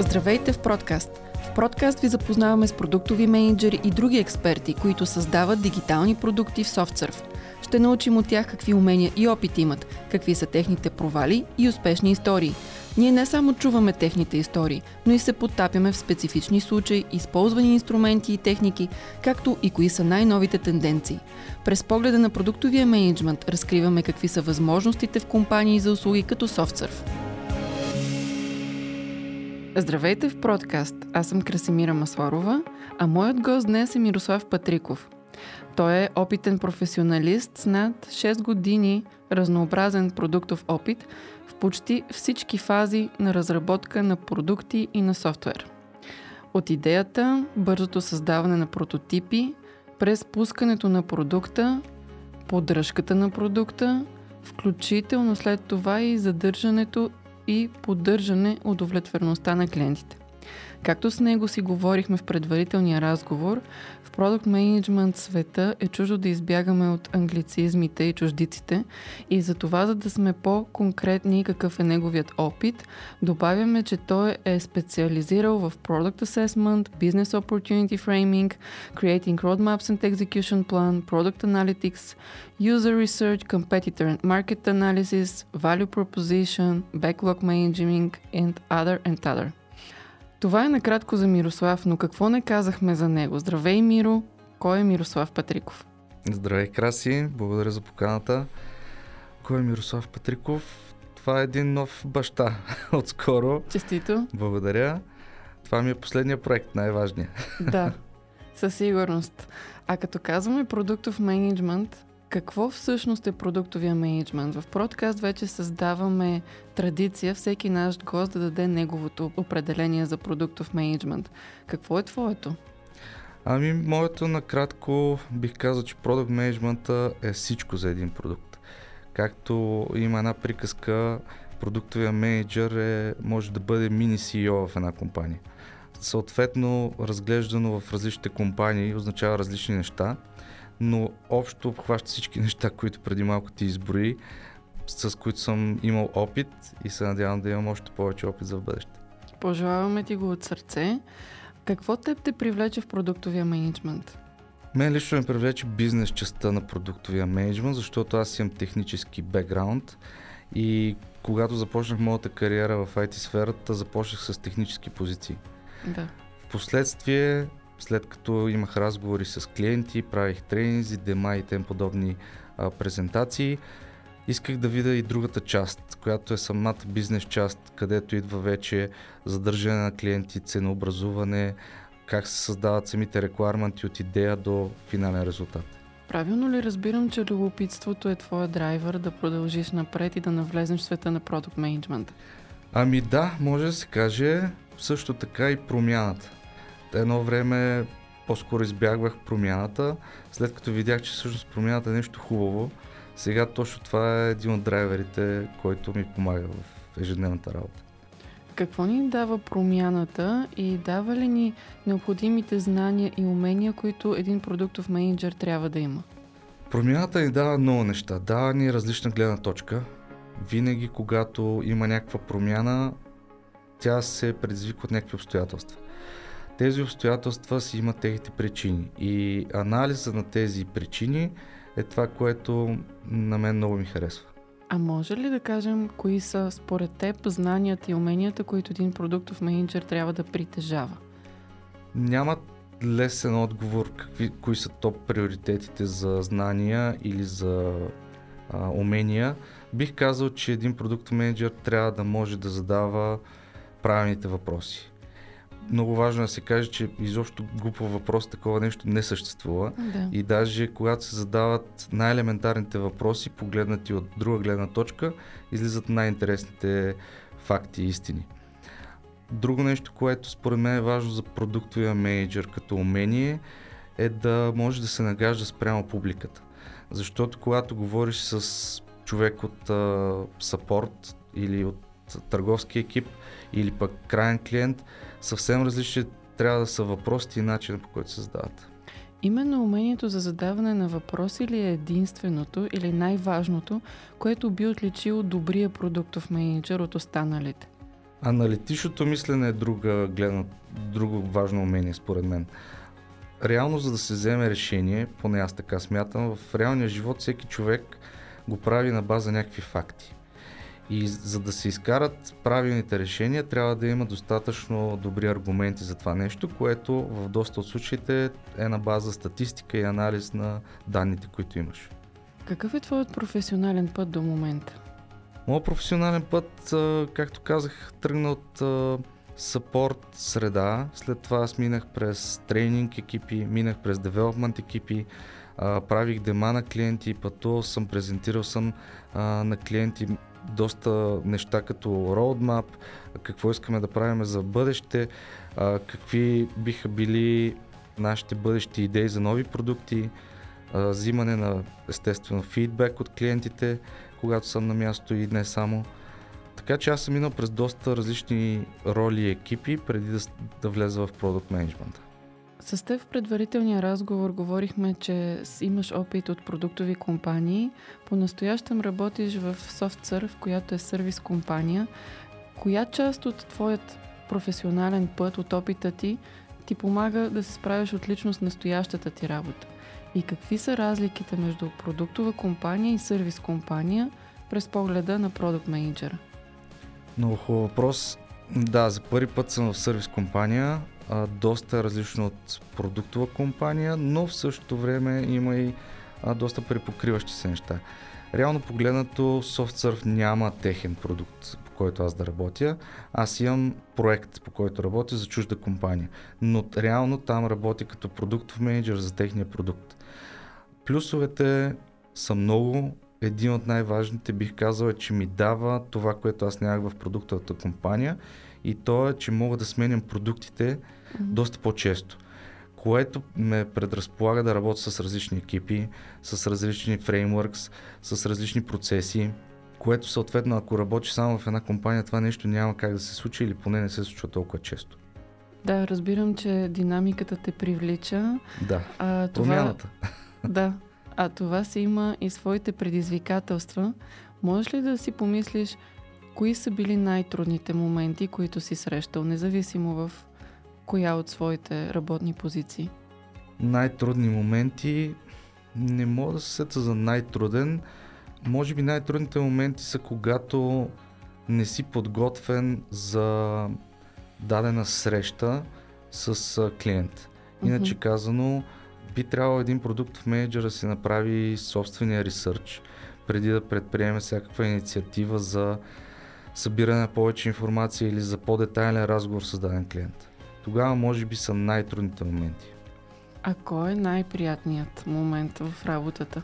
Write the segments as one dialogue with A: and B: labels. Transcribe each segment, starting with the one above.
A: Здравейте в Продкаст! В Продкаст ви запознаваме с продуктови менеджери и други експерти, които създават дигитални продукти в SoftSurf. Ще научим от тях какви умения и опит имат, какви са техните провали и успешни истории. Ние не само чуваме техните истории, но и се подтапяме в специфични случаи, използвани инструменти и техники, както и кои са най-новите тенденции. През погледа на продуктовия менеджмент разкриваме какви са възможностите в компании за услуги като SoftSurf. Здравейте в Продкаст! Аз съм Красимира Масларова, а моят гост днес е Мирослав Патриков. Той е опитен професионалист с над 6 години разнообразен продуктов опит в почти всички фази на разработка на продукти и на софтуер. От идеята, бързото създаване на прототипи, през пускането на продукта, поддръжката на продукта, включително след това и задържането и поддържане удовлетвореността на клиентите. Както с него си говорихме в предварителния разговор, продукт менеджмент света е чуждо да избягаме от англицизмите и чуждиците и за това, за да сме по-конкретни какъв е неговият опит, добавяме, че той е специализирал в Product Assessment, Business Opportunity Framing, Creating Roadmaps and Execution Plan, Product Analytics, User Research, Competitor and Market Analysis, Value Proposition, Backlog Managing and other and other. Това е накратко за Мирослав, но какво не казахме за него? Здравей, Миро! Кой е Мирослав Патриков?
B: Здравей, Краси! Благодаря за поканата. Кой е Мирослав Патриков? Това е един нов баща отскоро.
A: Честито!
B: Благодаря. Това ми е последния проект, най-важният.
A: Да, със сигурност. А като казваме продуктов менеджмент, какво всъщност е продуктовия менеджмент? В подкаст вече създаваме традиция всеки наш гост да даде неговото определение за продуктов менеджмент. Какво е твоето?
B: Ами, моето накратко бих казал, че продукт менеджмента е всичко за един продукт. Както има една приказка, продуктовия менеджер е, може да бъде мини CEO в една компания. Съответно, разглеждано в различните компании означава различни неща но общо обхваща всички неща, които преди малко ти изброи, с които съм имал опит и се надявам да имам още повече опит за бъдеще.
A: Пожелаваме ти го от сърце. Какво теб те привлече в продуктовия менеджмент?
B: Мен лично ме привлече бизнес частта на продуктовия менеджмент, защото аз имам технически бекграунд и когато започнах моята кариера в IT сферата, започнах с технически позиции.
A: Да.
B: Впоследствие след като имах разговори с клиенти, правих тренинги, дема и тем подобни а, презентации, исках да видя и другата част, която е самата бизнес част, където идва вече задържане на клиенти, ценообразуване, как се създават самите рекламанти от идея до финален резултат.
A: Правилно ли разбирам, че любопитството е твоя драйвер да продължиш напред и да навлезеш в света на продукт менеджмент?
B: Ами да, може да се каже също така и промяната едно време по-скоро избягвах промяната, след като видях, че всъщност промяната е нещо хубаво. Сега точно това е един от драйверите, който ми помага в ежедневната работа.
A: Какво ни дава промяната и дава ли ни необходимите знания и умения, които един продуктов менеджер трябва да има?
B: Промяната ни дава много неща. Дава ни различна гледна точка. Винаги, когато има някаква промяна, тя се предизвиква от някакви обстоятелства. Тези обстоятелства си имат техните причини и анализа на тези причини е това, което на мен много ми харесва.
A: А може ли да кажем кои са според теб знанията и уменията, които един продуктов менеджер трябва да притежава?
B: Няма лесен отговор какви, кои са топ приоритетите за знания или за а, умения. Бих казал, че един продукт менеджер трябва да може да задава правилните въпроси много важно да се каже, че изобщо глупо въпрос, такова нещо не съществува.
A: Да.
B: И даже когато се задават най-елементарните въпроси, погледнати от друга гледна точка, излизат най-интересните факти и истини. Друго нещо, което според мен е важно за продуктовия менеджер като умение, е да може да се нагажда спрямо публиката. Защото когато говориш с човек от сапорт или от търговски екип или пък крайен клиент, съвсем различни трябва да са въпросите и начинът по който се задават.
A: Именно умението за задаване на въпроси ли е единственото или най-важното, което би отличило добрия продуктов менеджер от останалите?
B: Аналитичното мислене е друга гледна, друго важно умение, според мен. Реално, за да се вземе решение, поне аз така смятам, в реалния живот всеки човек го прави на база някакви факти. И за да се изкарат правилните решения, трябва да има достатъчно добри аргументи за това нещо, което в доста от случаите е на база статистика и анализ на данните, които имаш.
A: Какъв е твоят професионален път до момента?
B: Моят професионален път, както казах, тръгна от съпорт среда, след това аз минах през тренинг екипи, минах през девелопмент екипи, правих дема на клиенти, пътувал съм, презентирал съм на клиенти доста неща като roadmap, какво искаме да правим за бъдеще, какви биха били нашите бъдещи идеи за нови продукти, взимане на естествено фидбек от клиентите, когато съм на място и не само. Така че аз съм минал през доста различни роли и екипи преди да, да влеза в продукт менеджмента.
A: С теб в предварителния разговор говорихме, че имаш опит от продуктови компании. По-настоящем работиш в SoftServe, която е сервис компания. Коя част от твоят професионален път, от опита ти, ти помага да се справиш отлично с настоящата ти работа? И какви са разликите между продуктова компания и сервис компания през погледа на продукт менеджера?
B: Много хубав въпрос. Да, за първи път съм в сервис компания, а, доста различно от продуктова компания, но в същото време има и а, доста препокриващи се неща. Реално погледнато SoftSurf няма техен продукт, по който аз да работя. Аз имам проект, по който работя за чужда компания, но реално там работя като продуктов менеджер за техния продукт. Плюсовете са много. Един от най-важните бих казал е, че ми дава това, което аз нямах в продуктовата компания и то е, че мога да сменям продуктите mm-hmm. доста по-често което ме предразполага да работя с различни екипи, с различни фреймворкс, с различни процеси, което съответно, ако работиш само в една компания, това нещо няма как да се случи или поне не се случва толкова често.
A: Да, разбирам, че динамиката те привлича.
B: Да, а, това... промяната.
A: Да, а това си има и своите предизвикателства. Можеш ли да си помислиш, кои са били най-трудните моменти, които си срещал, независимо в коя от своите работни позиции?
B: Най-трудни моменти не мога да се сета за най-труден. Може би най-трудните моменти са когато не си подготвен за дадена среща с клиент. Иначе mm-hmm. казано, би трябвало един продукт менеджер да си направи собствения ресърч, преди да предприеме всякаква инициатива за събиране на повече информация или за по-детайлен разговор с даден клиент. Тогава може би са най-трудните моменти.
A: А кой е най-приятният момент в работата?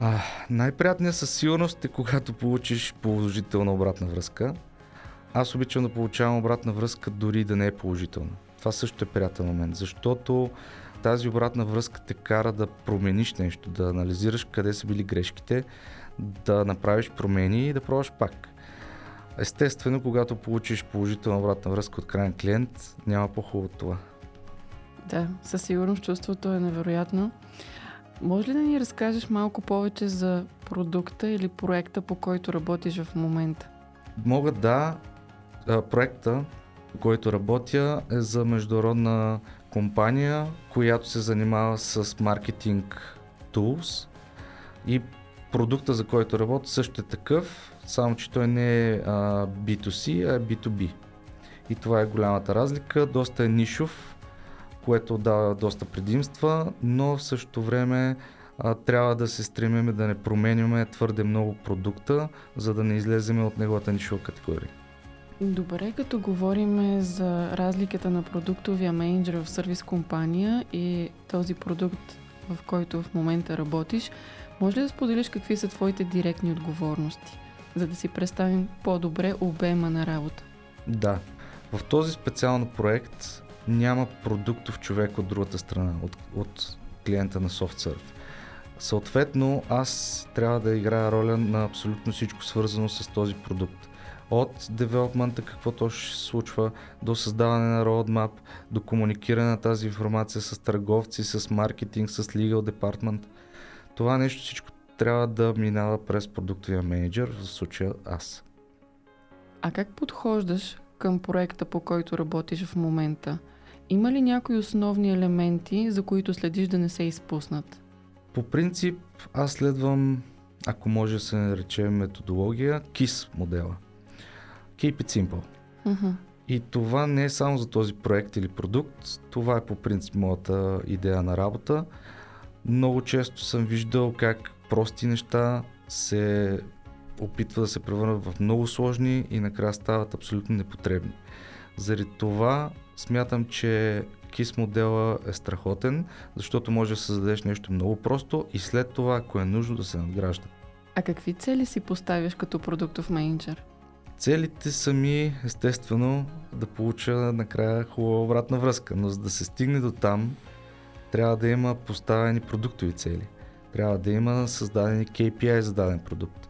B: А, най-приятният със сигурност е когато получиш положителна обратна връзка. Аз обичам да получавам обратна връзка дори да не е положителна. Това също е приятен момент, защото тази обратна връзка те кара да промениш нещо, да анализираш къде са били грешките, да направиш промени и да пробваш пак. Естествено, когато получиш положителна обратна връзка от крайен клиент, няма по-хубаво от това.
A: Да, със сигурност чувството е невероятно. Може ли да ни разкажеш малко повече за продукта или проекта, по който работиш в момента?
B: Мога да. Проекта, по който работя, е за международна компания, която се занимава с маркетинг tools и продукта, за който работя, също е такъв, само че той не е а, B2C, а е B2B. И това е голямата разлика. Доста е нишов, което дава доста предимства, но в същото време а, трябва да се стремиме да не променяме твърде много продукта, за да не излеземе от неговата нишова категория.
A: Добре, като говорим за разликата на продуктовия менеджер в сервис компания и този продукт, в който в момента работиш, може ли да споделиш какви са твоите директни отговорности, за да си представим по-добре обема на работа?
B: Да. В този специално проект няма продуктов човек от другата страна, от, от клиента на SoftServe. Съответно, аз трябва да играя роля на абсолютно всичко свързано с този продукт от девелопмента, какво то ще се случва, до създаване на roadmap, до комуникиране на тази информация с търговци, с маркетинг, с legal department. Това нещо всичко трябва да минава през продуктовия менеджер, в случая аз.
A: А как подхождаш към проекта, по който работиш в момента, има ли някои основни елементи, за които следиш да не се изпуснат?
B: По принцип, аз следвам, ако може да се нарече методология, KISS модела. Keep it simple.
A: Uh-huh.
B: И това не е само за този проект или продукт, това е по принцип моята идея на работа. Много често съм виждал как прости неща се опитва да се превърнат в много сложни и накрая стават абсолютно непотребни. Заради това смятам, че KISS модела е страхотен, защото може да създадеш нещо много просто и след това, ако е нужно, да се надгражда.
A: А какви цели си поставяш като продуктов менеджер?
B: Целите са ми, естествено, да получа накрая хубава обратна връзка, но за да се стигне до там, трябва да има поставени продуктови цели. Трябва да има създадени KPI за даден продукт.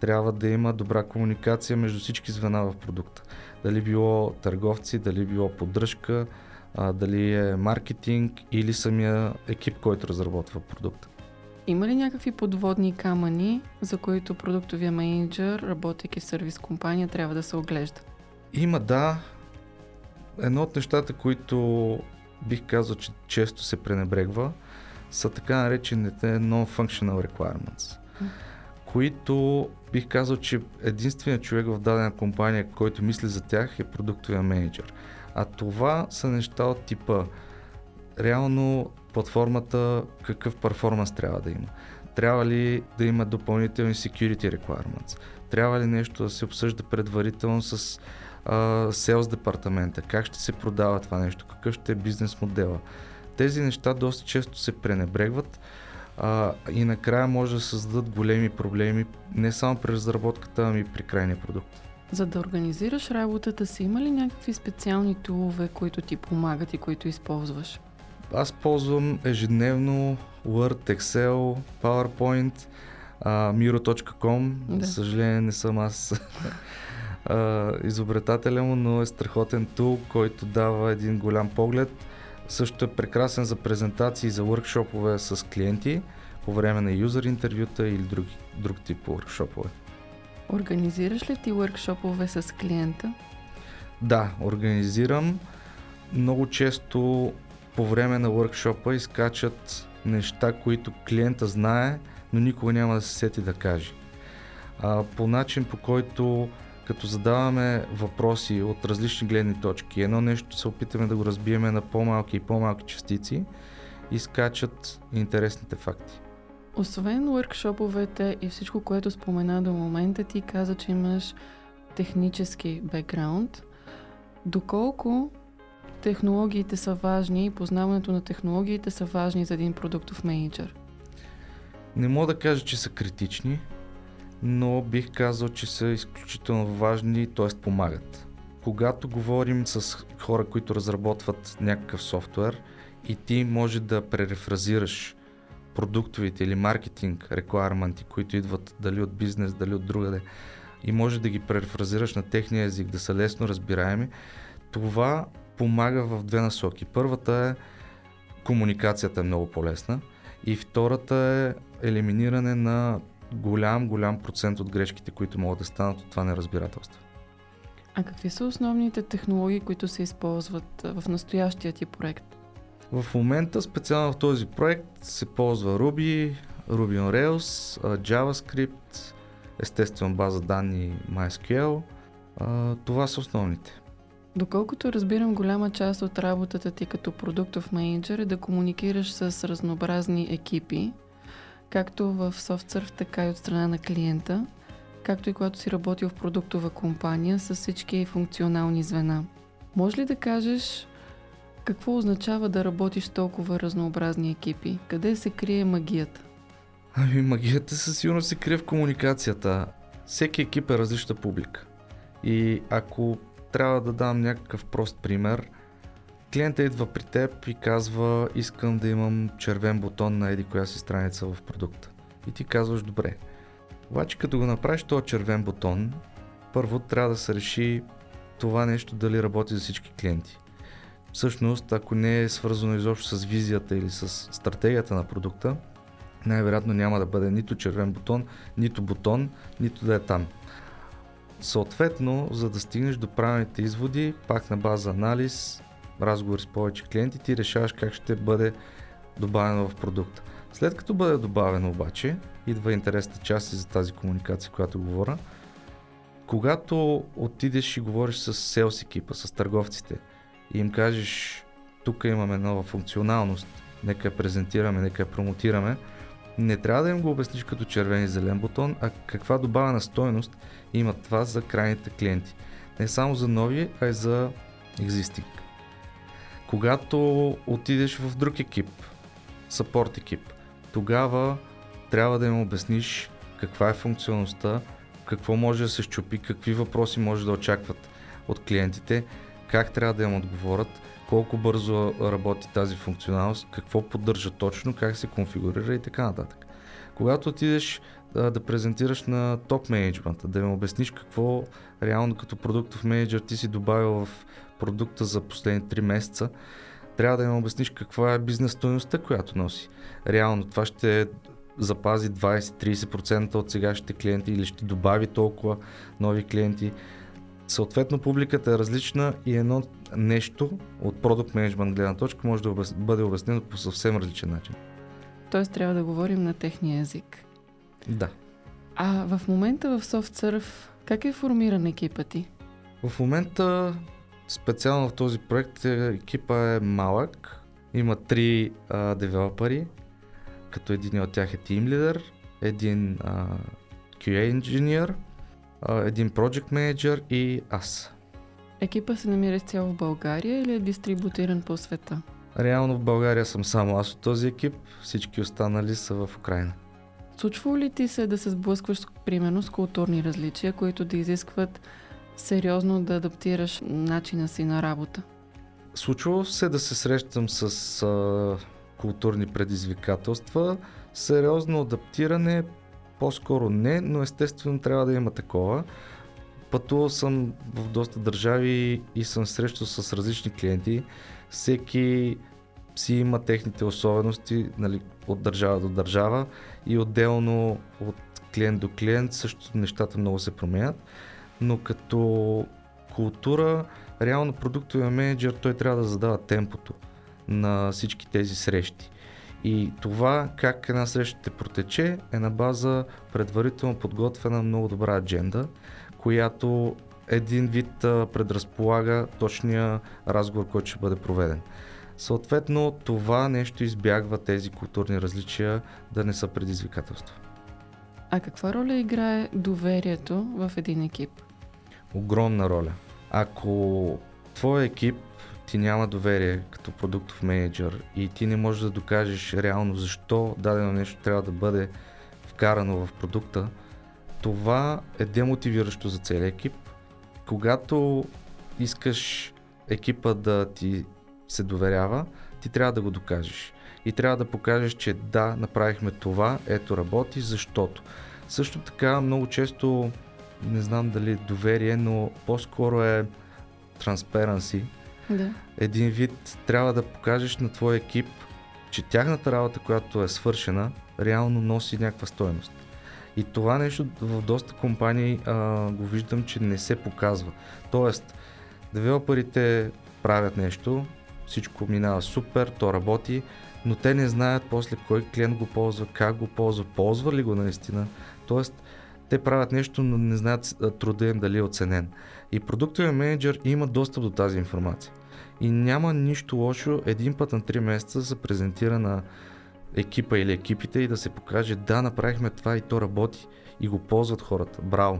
B: Трябва да има добра комуникация между всички звена в продукта. Дали било търговци, дали било поддръжка, а, дали е маркетинг или самия екип, който разработва продукта.
A: Има ли някакви подводни камъни, за които продуктовия менеджер, работейки в сервис компания, трябва да се оглежда?
B: Има, да. Едно от нещата, които бих казал, че често се пренебрегва, са така наречените non-functional requirements, които бих казал, че единственият човек в дадена компания, който мисли за тях е продуктовия менеджер. А това са неща от типа реално платформата какъв перформанс трябва да има. Трябва ли да има допълнителни security requirements? Трябва ли нещо да се обсъжда предварително с селс департамента? Как ще се продава това нещо? Какъв ще е бизнес модела? Тези неща доста често се пренебрегват а, и накрая може да създадат големи проблеми не само при разработката, ами и при крайния продукт.
A: За да организираш работата си, има ли някакви специални тулове, които ти помагат и които използваш?
B: Аз ползвам ежедневно Word, Excel, PowerPoint, uh, Miro.com. Да. За съжаление не съм аз uh, изобретателя му, но е страхотен тул, който дава един голям поглед. Също е прекрасен за презентации, за workshop с клиенти по време на юзер интервюта или друг, друг тип workshop
A: Организираш ли ти workshop с клиента?
B: Да, организирам. Много често по време на workshop изкачат неща, които клиента знае, но никога няма да се сети да каже. А, по начин по който като задаваме въпроси от различни гледни точки, едно нещо се опитаме да го разбиеме на по-малки и по-малки частици, изкачат интересните факти.
A: Освен workshoповете и всичко, което спомена до момента, ти каза, че имаш технически бекграунд. Доколко технологиите са важни и познаването на технологиите са важни за един продуктов менеджер?
B: Не мога да кажа, че са критични, но бих казал, че са изключително важни, т.е. помагат. Когато говорим с хора, които разработват някакъв софтуер и ти може да пререфразираш продуктовите или маркетинг рекламанти, които идват дали от бизнес, дали от другаде и може да ги пререфразираш на техния език, да са лесно разбираеми, това помага в две насоки. Първата е комуникацията е много по-лесна и втората е елиминиране на голям, голям процент от грешките, които могат да станат от това неразбирателство.
A: А какви са основните технологии, които се използват в настоящия ти проект?
B: В момента, специално в този проект, се ползва Ruby, Ruby on Rails, JavaScript, естествено база данни MySQL. Това са основните.
A: Доколкото разбирам, голяма част от работата ти като продуктов менеджер е да комуникираш с разнообразни екипи, както в SoftSurf, така и от страна на клиента, както и когато си работил в продуктова компания с всички функционални звена. Може ли да кажеш какво означава да работиш толкова разнообразни екипи? Къде се крие магията?
B: Ами магията със сигурност се крие в комуникацията. Всеки екип е различна публика. И ако трябва да дам някакъв прост пример. Клиентът идва при теб и казва, искам да имам червен бутон на еди коя си страница в продукта. И ти казваш, добре. Обаче като го направиш този червен бутон, първо трябва да се реши това нещо дали работи за всички клиенти. Всъщност, ако не е свързано изобщо с визията или с стратегията на продукта, най-вероятно няма да бъде нито червен бутон, нито бутон, нито да е там. Съответно, за да стигнеш до правилните изводи, пак на база анализ, разговор с повече клиенти, ти решаваш как ще бъде добавено в продукта. След като бъде добавено обаче, идва интересната част и за тази комуникация, която говоря. Когато отидеш и говориш с селс екипа, с търговците и им кажеш, тук имаме нова функционалност, нека я презентираме, нека я промотираме, не трябва да им го обясниш като червен и зелен бутон, а каква добавена стойност има това за крайните клиенти. Не само за нови, а и за existing. Когато отидеш в друг екип, support екип, тогава трябва да им обясниш каква е функционалността, какво може да се щупи, какви въпроси може да очакват от клиентите, как трябва да им отговорят, колко бързо работи тази функционалност, какво поддържа точно, как се конфигурира и така нататък. Когато отидеш да, да презентираш на топ менеджмента, да им обясниш какво реално като продуктов менеджер ти си добавил в продукта за последните 3 месеца, трябва да им обясниш каква е бизнес стоеността, която носи. Реално това ще запази 20-30% от сегашните клиенти или ще добави толкова нови клиенти. Съответно публиката е различна и едно нещо от продукт менеджмент гледна точка може да бъде обяснено по съвсем различен начин.
A: Тоест трябва да говорим на техния език.
B: Да.
A: А в момента в SoftSurf как е формиран екипът ти?
B: В момента специално в този проект екипа е малък. Има три а, девелопери, като един от тях е Team Leader, един а, QA а, един Project Manager и аз.
A: Екипа се намира цяло в България или е дистрибутиран по света?
B: Реално в България съм само аз от този екип, всички останали са в Украина.
A: Случва ли ти се да се сблъскваш примерно с културни различия, които да изискват сериозно да адаптираш начина си на работа?
B: Случва се да се срещам с а, културни предизвикателства. Сериозно адаптиране по-скоро не, но естествено трябва да има такова. Пътувал съм в доста държави и съм срещал с различни клиенти. Всеки си има техните особености нали, от държава до държава и отделно от клиент до клиент също нещата много се променят. Но като култура, реално продуктовия менеджер той трябва да задава темпото на всички тези срещи. И това как една среща ще протече е на база предварително подготвена много добра адженда, която един вид предразполага точния разговор, който ще бъде проведен. Съответно, това нещо избягва тези културни различия да не са предизвикателства.
A: А каква роля играе доверието в един екип?
B: Огромна роля. Ако твой екип ти няма доверие като продуктов менеджер и ти не можеш да докажеш реално защо дадено нещо трябва да бъде вкарано в продукта, това е демотивиращо за целия екип. Когато искаш екипа да ти се доверява, ти трябва да го докажеш. И трябва да покажеш, че да, направихме това, ето работи, защото. Също така много често, не знам дали доверие, но по-скоро е transparency,
A: да.
B: един вид трябва да покажеш на твоя екип, че тяхната работа, която е свършена, реално носи някаква стоеност. И това нещо в доста компании а, го виждам, че не се показва. Тоест, девелоперите правят нещо, всичко минава супер, то работи, но те не знаят после кой клиент го ползва, как го ползва, ползва ли го наистина. Тоест, те правят нещо, но не знаят труда им дали е оценен. И продуктовия менеджер има достъп до тази информация. И няма нищо лошо един път на 3 месеца да се презентира на екипа или екипите и да се покаже да, направихме това и то работи и го ползват хората. Браво!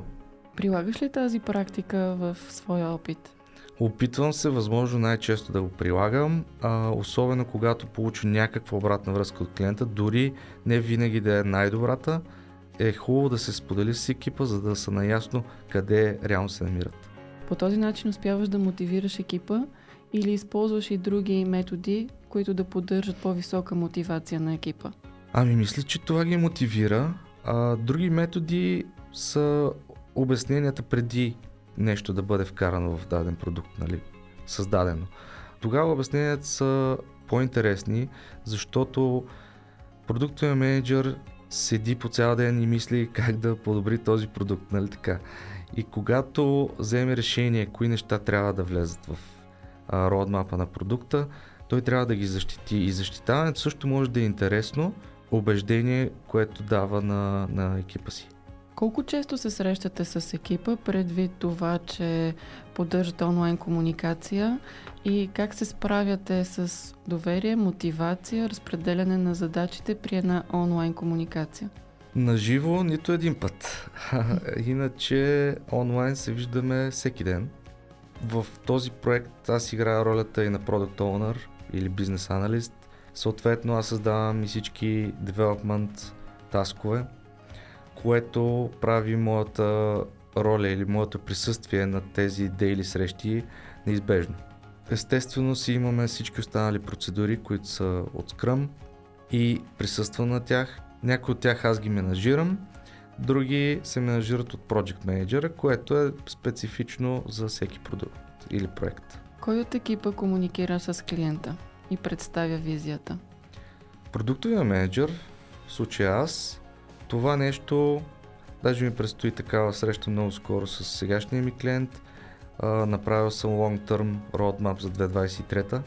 A: Прилагаш ли тази практика в своя опит?
B: Опитвам се възможно най-често да го прилагам, а, особено когато получа някаква обратна връзка от клиента, дори не винаги да е най-добрата, е хубаво да се сподели с екипа, за да са наясно къде реално се намират.
A: По този начин успяваш да мотивираш екипа или използваш и други методи, които да поддържат по-висока мотивация на екипа?
B: Ами мисля, че това ги мотивира. А, други методи са обясненията преди нещо да бъде вкарано в даден продукт, нали, създадено. Тогава обясненията са по-интересни, защото продуктовия менеджер седи по цял ден и мисли как да подобри този продукт, нали така. И когато вземе решение кои неща трябва да влезат в родмапа на продукта, той трябва да ги защити. И защитаването също може да е интересно убеждение, което дава на, на екипа си.
A: Колко често се срещате с екипа, предвид това, че поддържате онлайн комуникация и как се справяте с доверие, мотивация, разпределяне на задачите при една онлайн комуникация?
B: На живо нито един път. Иначе онлайн се виждаме всеки ден. В този проект аз играя ролята и на Product Owner или бизнес аналист. Съответно аз създавам и всички development таскове, което прави моята роля или моето присъствие на тези дейли срещи неизбежно. Естествено си имаме всички останали процедури, които са от Scrum и присъствам на тях. Някои от тях аз ги менажирам, други се менажират от Project Manager, което е специфично за всеки продукт или проект.
A: Кой от екипа комуникира с клиента и представя визията?
B: Продуктовия менеджер, в случая аз, това нещо, даже ми предстои такава среща много скоро с сегашния ми клиент. А, направил съм long term roadmap за 2023.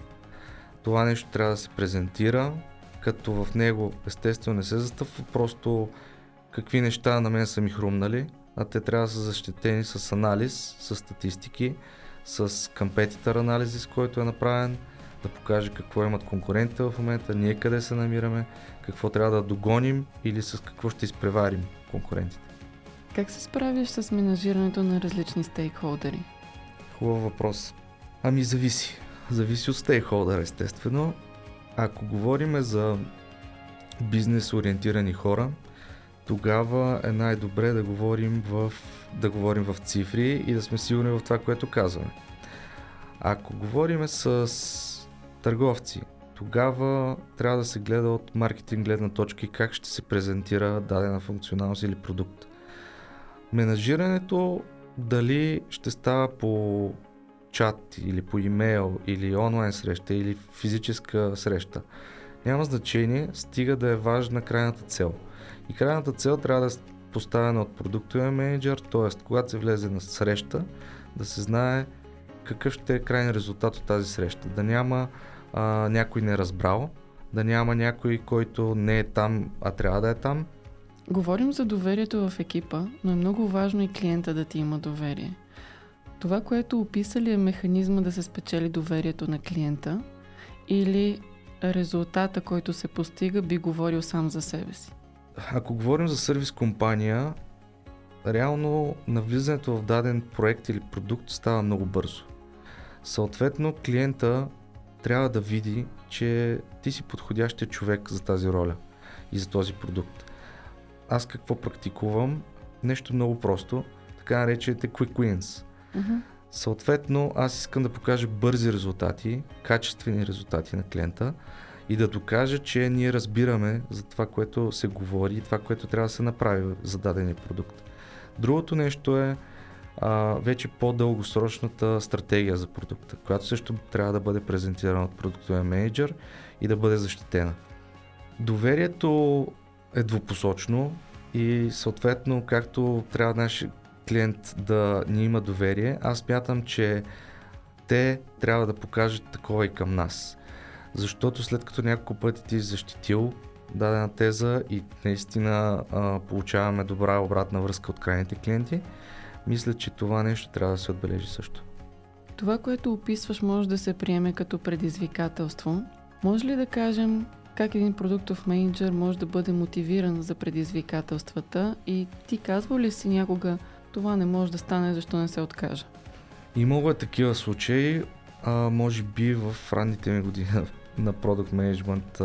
B: Това нещо трябва да се презентира, като в него естествено не се застъпва просто какви неща на мен са ми хрумнали, а те трябва да са защитени с анализ, с статистики, с competitor анализи, с който е направен, да покаже какво имат конкурентите в момента, ние къде се намираме, какво трябва да догоним или с какво ще изпреварим конкурентите.
A: Как се справиш с менажирането на различни стейкхолдери?
B: Хубав въпрос. Ами зависи. Зависи от стейкхолдера, естествено. Ако говорим за бизнес ориентирани хора, тогава е най-добре да говорим в, да говорим в цифри и да сме сигурни в това, което казваме. Ако говорим с търговци, тогава трябва да се гледа от маркетинг гледна точка и как ще се презентира дадена функционалност или продукт. Менажирането дали ще става по чат или по имейл или онлайн среща или физическа среща. Няма значение, стига да е важна крайната цел. И крайната цел трябва да е поставена от продуктовия менеджер, т.е. когато се влезе на среща, да се знае какъв ще е крайният резултат от тази среща. Да няма а, някой не разбрал, да няма някой, който не е там, а трябва да е там.
A: Говорим за доверието в екипа, но е много важно и клиента да ти има доверие. Това, което описали е механизма да се спечели доверието на клиента или резултата, който се постига, би говорил сам за себе си?
B: Ако говорим за сервис компания, реално навлизането в даден проект или продукт става много бързо. Съответно, клиента трябва да види, че ти си подходящия човек за тази роля и за този продукт. Аз какво практикувам? Нещо много просто, така наречените quick wins. Mm-hmm. Съответно, аз искам да покажа бързи резултати, качествени резултати на клиента и да докажа, че ние разбираме за това, което се говори и това, което трябва да се направи за дадения продукт. Другото нещо е а, вече по-дългосрочната стратегия за продукта, която също трябва да бъде презентирана от продуктовия менеджер и да бъде защитена. Доверието е двупосочно и съответно, както трябва нашия клиент да ни има доверие, аз мятам, че те трябва да покажат такова и към нас. Защото след като няколко пъти ти защитил дадена теза и наистина а, получаваме добра обратна връзка от крайните клиенти, мисля, че това нещо трябва да се отбележи също.
A: Това, което описваш, може да се приеме като предизвикателство. Може ли да кажем как един продуктов менеджер може да бъде мотивиран за предизвикателствата и ти казва ли си някога това не може да стане, защо не се откажа?
B: Имало е такива случаи, а, може би в ранните ми години на продукт менеджмент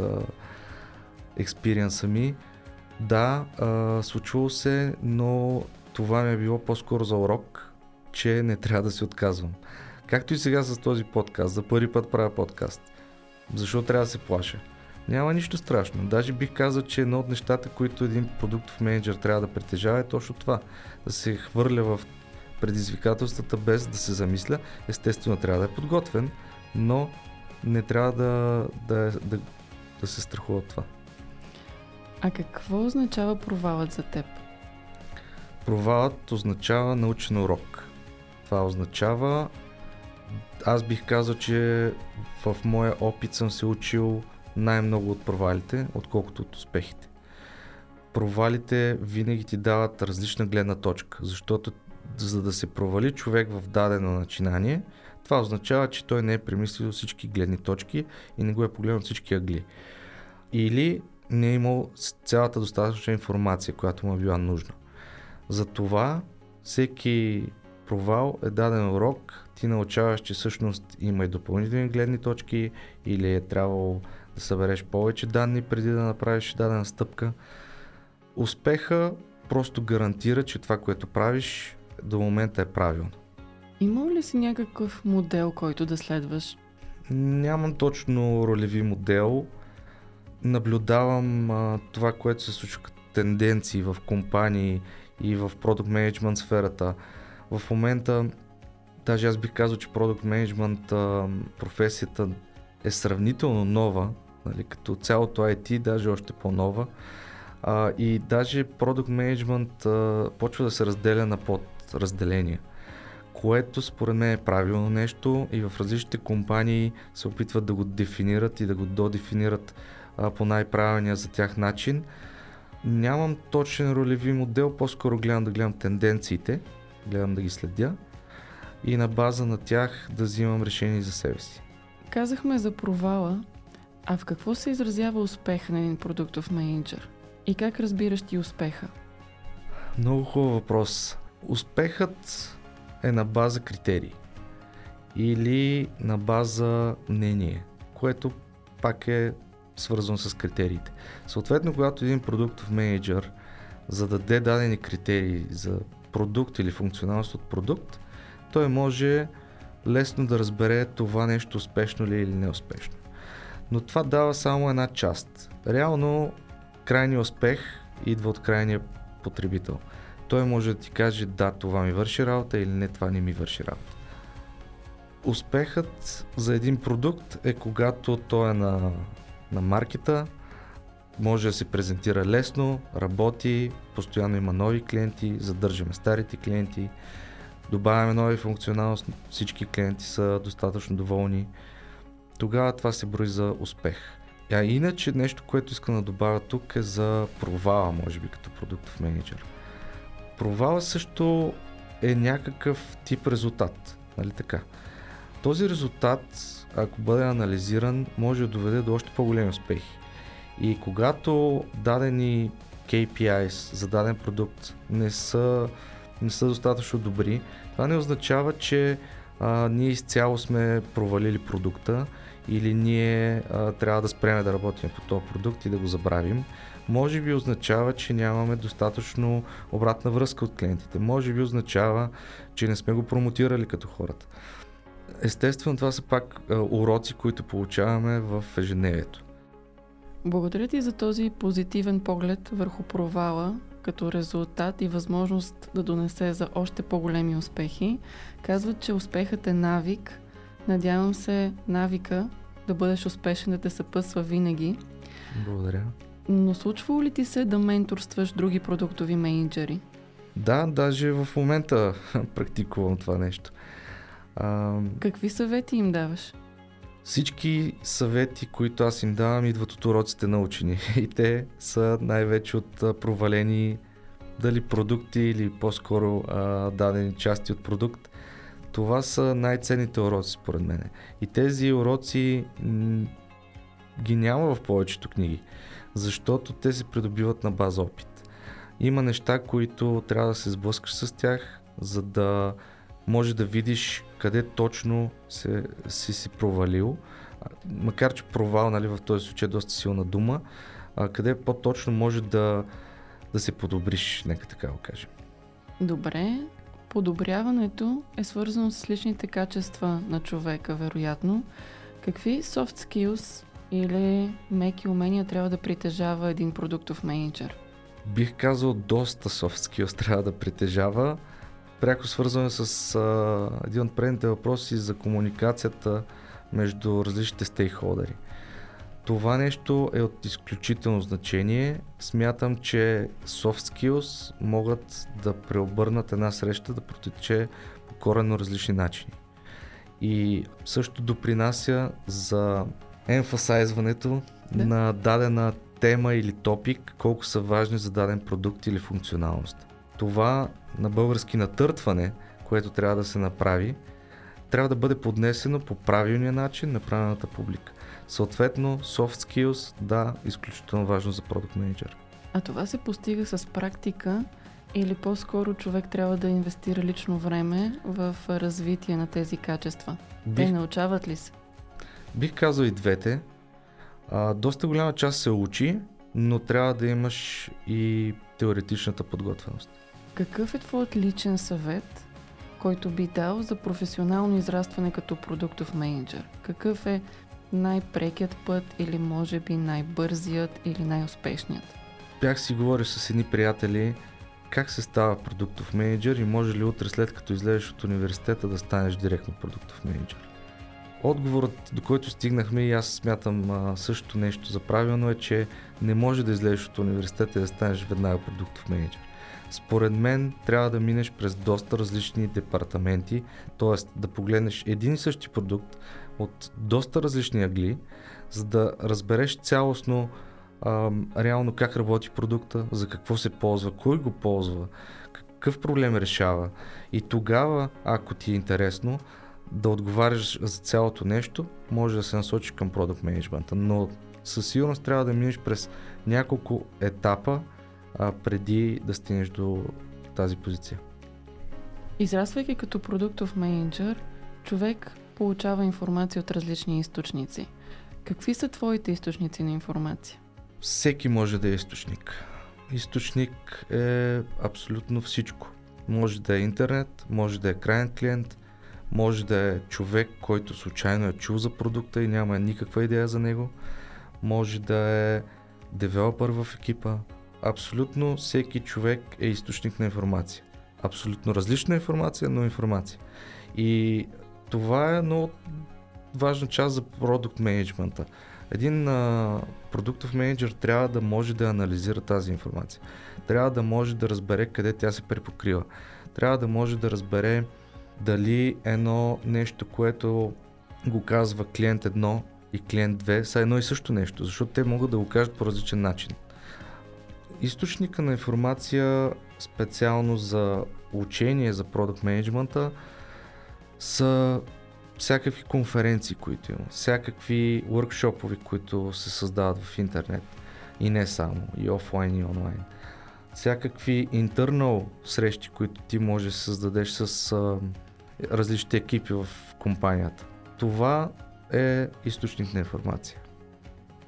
B: експириенса ми. Да, а, случвало се, но това ми е било по-скоро за урок, че не трябва да се отказвам. Както и сега с този подкаст. За първи път правя подкаст. Защо трябва да се плаша? Няма нищо страшно. Даже бих казал, че едно от нещата, които един продуктов менеджер трябва да притежава е точно това. Да се хвърля в предизвикателствата без да се замисля. Естествено трябва да е подготвен, но не трябва да, да, да, да се страхува от това.
A: А какво означава провалът за теб?
B: Провалът означава научен урок. Това означава, аз бих казал, че в моя опит съм се учил най-много от провалите, отколкото от успехите. Провалите винаги ти дават различна гледна точка, защото за да се провали човек в дадено начинание, това означава, че той не е премислил всички гледни точки и не го е погледнал всички ъгли. Или не е имал цялата достатъчна информация, която му е била нужна. Затова всеки провал е даден урок, ти научаваш, че всъщност има и допълнителни гледни точки или е трябвало да събереш повече данни преди да направиш дадена стъпка. Успеха просто гарантира, че това, което правиш до момента е правилно.
A: Има ли си някакъв модел, който да следваш?
B: Нямам точно ролеви модел. Наблюдавам а, това, което се случва като тенденции в компании и в продукт менеджмент сферата. В момента, даже аз бих казал, че продукт менеджмент професията е сравнително нова, нали, като цялото IT, даже още по-нова. А, и даже продукт менеджмент почва да се разделя на подразделения което според мен е правилно нещо и в различните компании се опитват да го дефинират и да го додефинират а, по най-правилния за тях начин. Нямам точен ролеви модел, по-скоро гледам да гледам тенденциите, гледам да ги следя и на база на тях да взимам решение за себе си.
A: Казахме за провала, а в какво се изразява успех на един продуктов менеджер? И как разбираш ти успеха?
B: Много хубав въпрос. Успехът е на база критерии или на база мнение, което пак е свързано с критериите. Съответно, когато един продуктов менеджер зададе дадени критерии за продукт или функционалност от продукт, той може лесно да разбере това нещо успешно ли е или неуспешно. Но това дава само една част. Реално крайният успех идва от крайния потребител той може да ти каже да, това ми върши работа или не, това не ми върши работа. Успехът за един продукт е когато той е на, на маркета, може да се презентира лесно, работи, постоянно има нови клиенти, задържаме старите клиенти, добавяме нови функционалност, всички клиенти са достатъчно доволни. Тогава това се брои за успех. А иначе нещо, което искам да добавя тук е за провала, може би, като продуктов менеджер провала също е някакъв тип резултат. Нали така? Този резултат, ако бъде анализиран, може да доведе до още по-големи успехи. И когато дадени KPIs за даден продукт не са, не са достатъчно добри, това не означава, че а, ние изцяло сме провалили продукта или ние а, трябва да спреме да работим по този продукт и да го забравим може би означава, че нямаме достатъчно обратна връзка от клиентите. Може би означава, че не сме го промотирали като хората. Естествено, това са пак а, уроци, които получаваме в ежедневието.
A: Благодаря ти за този позитивен поглед върху провала като резултат и възможност да донесе за още по-големи успехи. Казват, че успехът е навик. Надявам се навика да бъдеш успешен да те съпъсва винаги.
B: Благодаря.
A: Но случва ли ти се да менторстваш други продуктови менеджери?
B: Да, даже в момента практикувам това нещо.
A: А, Какви съвети им даваш?
B: Всички съвети, които аз им давам, идват от уроците на учени. И те са най-вече от провалени дали продукти или по-скоро а, дадени части от продукт. Това са най-ценните уроци, според мен. И тези уроци м- ги няма в повечето книги защото те се придобиват на база опит. Има неща, които трябва да се сблъскаш с тях, за да може да видиш къде точно се, си си провалил, макар че провал нали, в този случай е доста силна дума, а, къде по-точно може да, да се подобриш, нека така го кажем.
A: Добре, подобряването е свързано с личните качества на човека, вероятно. Какви soft skills или меки умения трябва да притежава един продуктов менеджер?
B: Бих казал доста soft skills трябва да притежава. Пряко свързваме с а, един от предните въпроси за комуникацията между различните стейкхолдери. Това нещо е от изключително значение. Смятам, че soft skills могат да преобърнат една среща да протече по коренно различни начини. И също допринася за емфасайзването да. на дадена тема или топик, колко са важни за даден продукт или функционалност. Това на български натъртване, което трябва да се направи, трябва да бъде поднесено по правилния начин на правилната публика. Съответно, soft skills, да, изключително важно за продукт менеджер.
A: А това се постига с практика или по-скоро човек трябва да инвестира лично време в развитие на тези качества? Бих... Те научават ли се?
B: Бих казал и двете. А, доста голяма част се учи, но трябва да имаш и теоретичната подготвеност.
A: Какъв е твоят личен съвет, който би дал за професионално израстване като продуктов менеджер? Какъв е най-прекият път или може би най-бързият или най-успешният?
B: Бях си говорил с едни приятели как се става продуктов менеджер и може ли утре след като излезеш от университета да станеш директно продуктов менеджер. Отговорът, до който стигнахме и аз смятам а, също нещо за правилно е, че не може да излезеш от университета и да станеш веднага продуктов менеджер. Според мен трябва да минеш през доста различни департаменти, т.е. да погледнеш един и същи продукт от доста различни агли, за да разбереш цялостно а, реално как работи продукта, за какво се ползва, кой го ползва, какъв проблем решава. И тогава, ако ти е интересно, да отговаряш за цялото нещо, може да се насочиш към продукт менеджмента. Но със сигурност трябва да минеш през няколко етапа а, преди да стигнеш до тази позиция.
A: Израствайки като продуктов менеджер, човек получава информация от различни източници. Какви са твоите източници на информация?
B: Всеки може да е източник. Източник е абсолютно всичко. Може да е интернет, може да е крайен клиент, може да е човек, който случайно е чул за продукта и няма никаква идея за него, може да е девелопър в екипа. Абсолютно всеки човек е източник на информация. Абсолютно различна информация, но информация. И това е много важна част за продукт менеджмента. Един а, продуктов менеджер трябва да може да анализира тази информация. Трябва да може да разбере къде тя се препокрива. Трябва да може да разбере дали едно нещо, което го казва клиент 1 и клиент 2 са едно и също нещо, защото те могат да го кажат по различен начин. Източника на информация специално за учение за продукт менеджмента са всякакви конференции, които има, всякакви workshoпови, които се създават в интернет и не само, и офлайн и онлайн. Всякакви internal срещи, които ти можеш да създадеш с а, различните екипи в компанията. Това е източник на информация.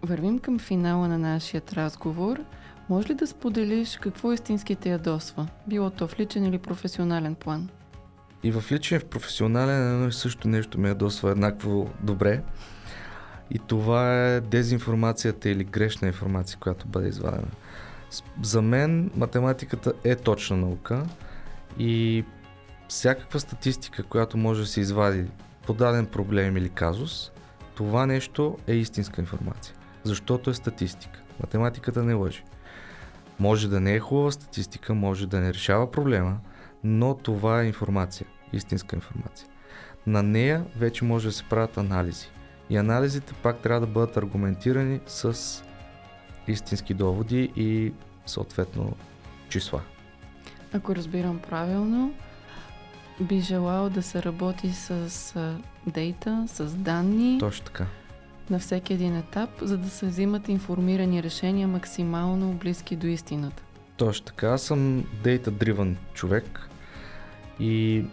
A: Вървим към финала на нашия разговор. Може ли да споделиш какво истински те ядосва? Било то в личен или професионален план?
B: И в личен в професионален едно и също нещо ме ядосва еднакво добре. И това е дезинформацията или грешна информация, която бъде извадена. За мен математиката е точна наука и всякаква статистика, която може да се извади по даден проблем или казус, това нещо е истинска информация. Защото е статистика. Математиката не лъжи. Може да не е хубава статистика, може да не решава проблема, но това е информация, истинска информация. На нея вече може да се правят анализи. И анализите пак трябва да бъдат аргументирани с истински доводи и съответно числа.
A: Ако разбирам правилно, би желал да се работи с дейта, с данни.
B: Точно така.
A: На всеки един етап, за да се взимат информирани решения максимално близки до истината.
B: Точно така. Аз съм data-driven човек и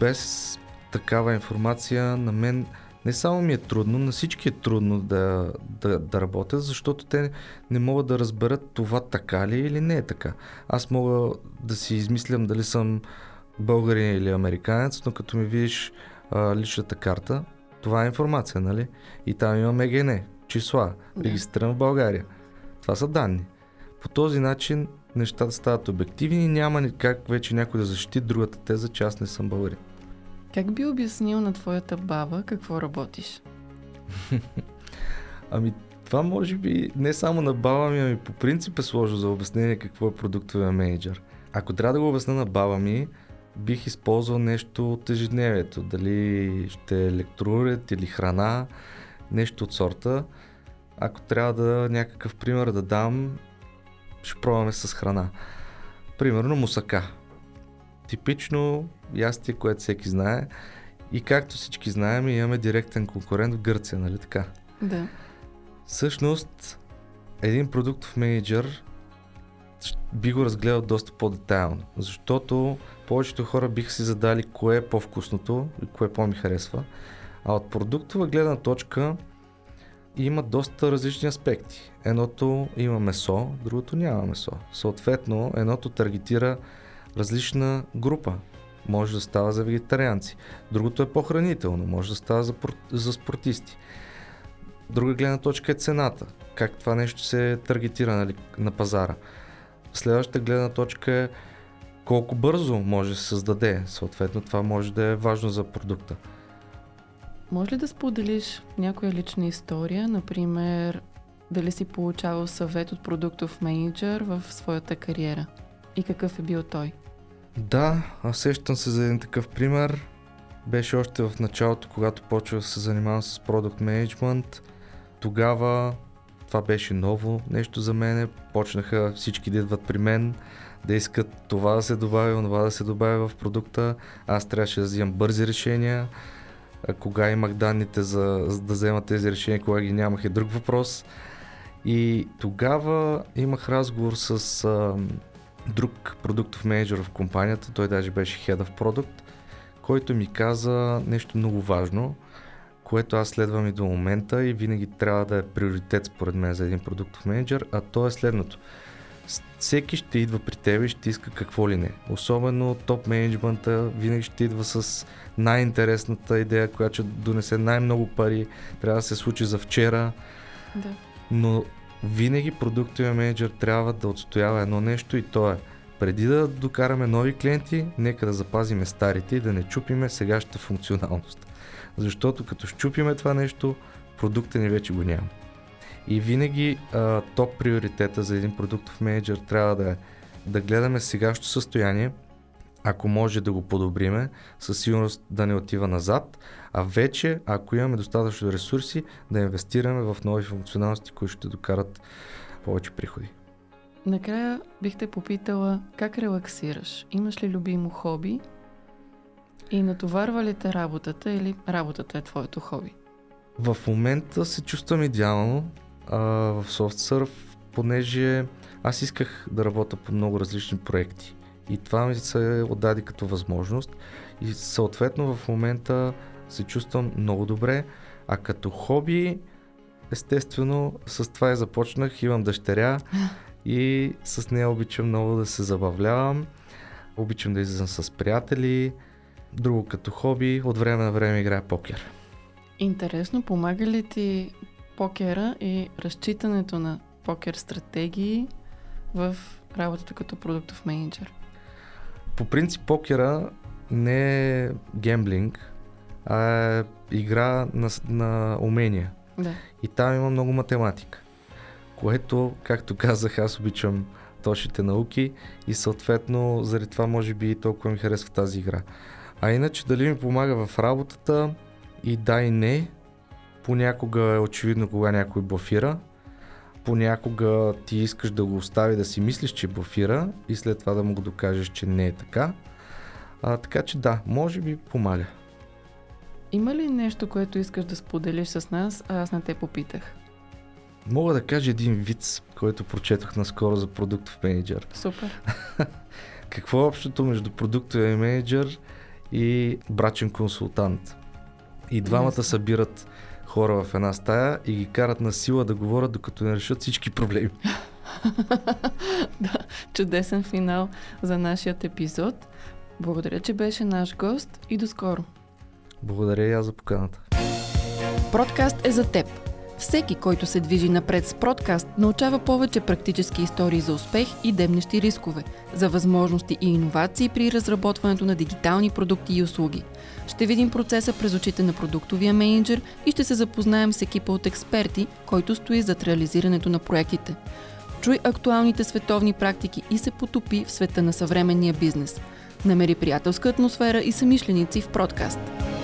B: без такава информация на мен не само ми е трудно, на всички е трудно да, да, да работят, защото те не могат да разберат това така ли или не е така. Аз мога да си измислям дали съм българин или американец, но като ми видиш а, личната карта, това е информация, нали? И там има ЕГН, числа, регистриран в България. Това са данни. По този начин нещата стават обективни и няма как вече някой да защити другата теза, че аз не съм българин.
A: Как би обяснил на твоята баба какво работиш?
B: ами, Това може би не само на баба ми, ами по принцип е сложно за обяснение какво е продуктовия менеджер. Ако трябва да го обясня на баба ми, бих използвал нещо от ежедневието. Дали ще е електроуред или храна, нещо от сорта. Ако трябва да някакъв пример да дам, ще пробваме с храна. Примерно мусака. Типично ястие, което всеки знае. И както всички знаем, имаме директен конкурент в Гърция, нали така?
A: Да.
B: Всъщност, един продуктов менеджер би го разгледал доста по-детайлно, защото повечето хора биха си задали кое е по-вкусното и кое по-ми харесва. А от продуктова гледна точка има доста различни аспекти. Едното има месо, другото няма месо. Съответно, едното таргетира различна група. Може да става за вегетарианци. Другото е по-хранително, може да става за, за спортисти. Друга гледна точка е цената. Как това нещо се таргетира нали, на пазара. Следващата гледна точка е колко бързо може да се създаде. Съответно, това може да е важно за продукта.
A: Може ли да споделиш някоя лична история, например, дали си получавал съвет от продуктов менеджер в своята кариера и какъв е бил той?
B: Да, аз сещам се за един такъв пример. Беше още в началото, когато почвах да се занимавам с продукт менеджмент. Тогава това беше ново нещо за мене. Почнаха всички да идват при мен, да искат това да се добави, това да се добави в продукта. Аз трябваше да взимам бързи решения. Кога имах данните за, за да взема тези решения, кога ги нямах е друг въпрос. И тогава имах разговор с а, друг продуктов менеджер в компанията, той даже беше Head of Product, който ми каза нещо много важно – което аз следвам и до момента и винаги трябва да е приоритет според мен за един продуктов менеджер, а то е следното. Всеки ще идва при теб и ще иска какво ли не. Особено топ менеджмента винаги ще идва с най-интересната идея, която ще донесе най-много пари, трябва да се случи за вчера.
A: Да.
B: Но винаги продуктовия менеджер трябва да отстоява едно нещо и то е преди да докараме нови клиенти, нека да запазиме старите и да не чупиме сегашната функционалност. Защото като щупиме това нещо, продукта ни вече го няма. И винаги а, топ приоритета за един продуктов менеджер трябва да е да гледаме сегашното състояние, ако може да го подобриме, със сигурност да не отива назад, а вече, ако имаме достатъчно ресурси, да инвестираме в нови функционалности, които ще докарат повече приходи.
A: Накрая бих те попитала как релаксираш? Имаш ли любимо хоби и натоварва ли те работата или работата е твоето хоби?
B: В момента се чувствам идеално а, в SoftSurf, понеже аз исках да работя по много различни проекти. И това ми се отдаде като възможност. И съответно в момента се чувствам много добре. А като хоби, естествено, с това и започнах. Имам дъщеря и с нея обичам много да се забавлявам. Обичам да излизам с приятели. Друго като хоби, от време на време играя покер.
A: Интересно, помага ли ти покера и разчитането на покер стратегии в работата като продуктов менеджер?
B: По принцип покера не е гемблинг, а е игра на, на умения.
A: Да.
B: И там има много математика, което, както казах, аз обичам точните науки и съответно заради това може би толкова ми харесва тази игра. А иначе дали ми помага в работата и да и не. Понякога е очевидно кога някой блофира. Понякога ти искаш да го остави да си мислиш, че блофира и след това да му го докажеш, че не е така. А, така че да, може би помага.
A: Има ли нещо, което искаш да споделиш с нас, а аз не те попитах?
B: Мога да кажа един вид, който прочетох наскоро за продуктов менеджер.
A: Супер.
B: Какво е общото между продуктовия менеджер и брачен консултант. И двамата събират хора в една стая и ги карат на сила да говорят, докато не решат всички проблеми.
A: да, чудесен финал за нашия епизод. Благодаря, че беше наш гост и до скоро.
B: Благодаря и аз за поканата.
A: Продкаст е за теб. Всеки, който се движи напред с подкаст, научава повече практически истории за успех и дебнещи рискове, за възможности и иновации при разработването на дигитални продукти и услуги. Ще видим процеса през очите на продуктовия менеджер и ще се запознаем с екипа от експерти, който стои зад реализирането на проектите. Чуй актуалните световни практики и се потопи в света на съвременния бизнес. Намери приятелска атмосфера и самишленици в подкаст –